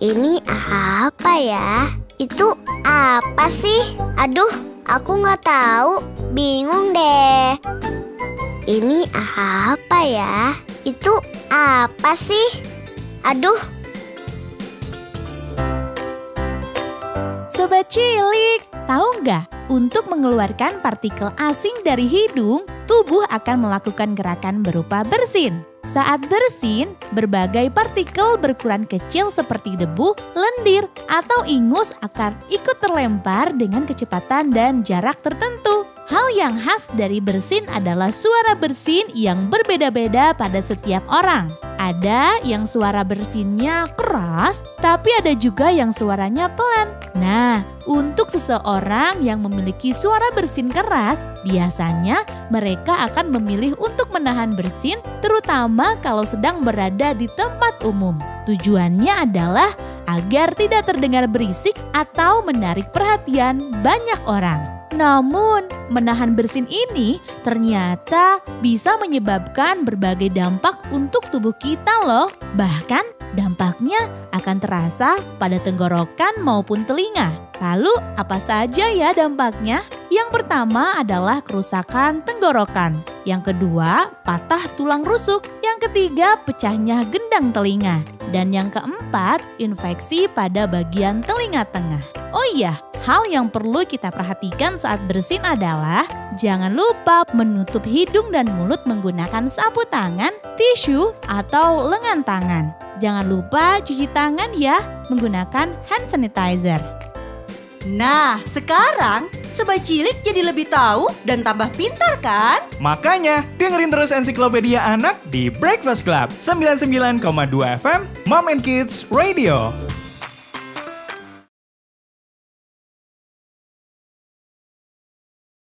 Ini apa ya? Itu apa sih? Aduh, aku nggak tahu. Bingung deh. Ini apa ya? Itu apa sih? Aduh, Sobat Cilik, tahu nggak? Untuk mengeluarkan partikel asing dari hidung, tubuh akan melakukan gerakan berupa bersin. Saat bersin, berbagai partikel berukuran kecil seperti debu, lendir, atau ingus akan ikut terlempar dengan kecepatan dan jarak tertentu. Hal yang khas dari bersin adalah suara bersin yang berbeda-beda pada setiap orang. Ada yang suara bersinnya keras, tapi ada juga yang suaranya pelan. Nah, untuk seseorang yang memiliki suara bersin keras, biasanya mereka akan memilih untuk menahan bersin, terutama kalau sedang berada di tempat umum. Tujuannya adalah agar tidak terdengar berisik atau menarik perhatian banyak orang. Namun, menahan bersin ini ternyata bisa menyebabkan berbagai dampak untuk tubuh kita loh. Bahkan dampaknya akan terasa pada tenggorokan maupun telinga. Lalu apa saja ya dampaknya? Yang pertama adalah kerusakan tenggorokan. Yang kedua, patah tulang rusuk. Yang ketiga, pecahnya gendang telinga. Dan yang keempat, infeksi pada bagian telinga tengah. Oh iya, hal yang perlu kita perhatikan saat bersin adalah jangan lupa menutup hidung dan mulut menggunakan sapu tangan, tisu, atau lengan tangan. Jangan lupa cuci tangan ya menggunakan hand sanitizer. Nah, sekarang Sobat Cilik jadi lebih tahu dan tambah pintar kan? Makanya dengerin terus ensiklopedia anak di Breakfast Club 99,2 FM Mom and Kids Radio.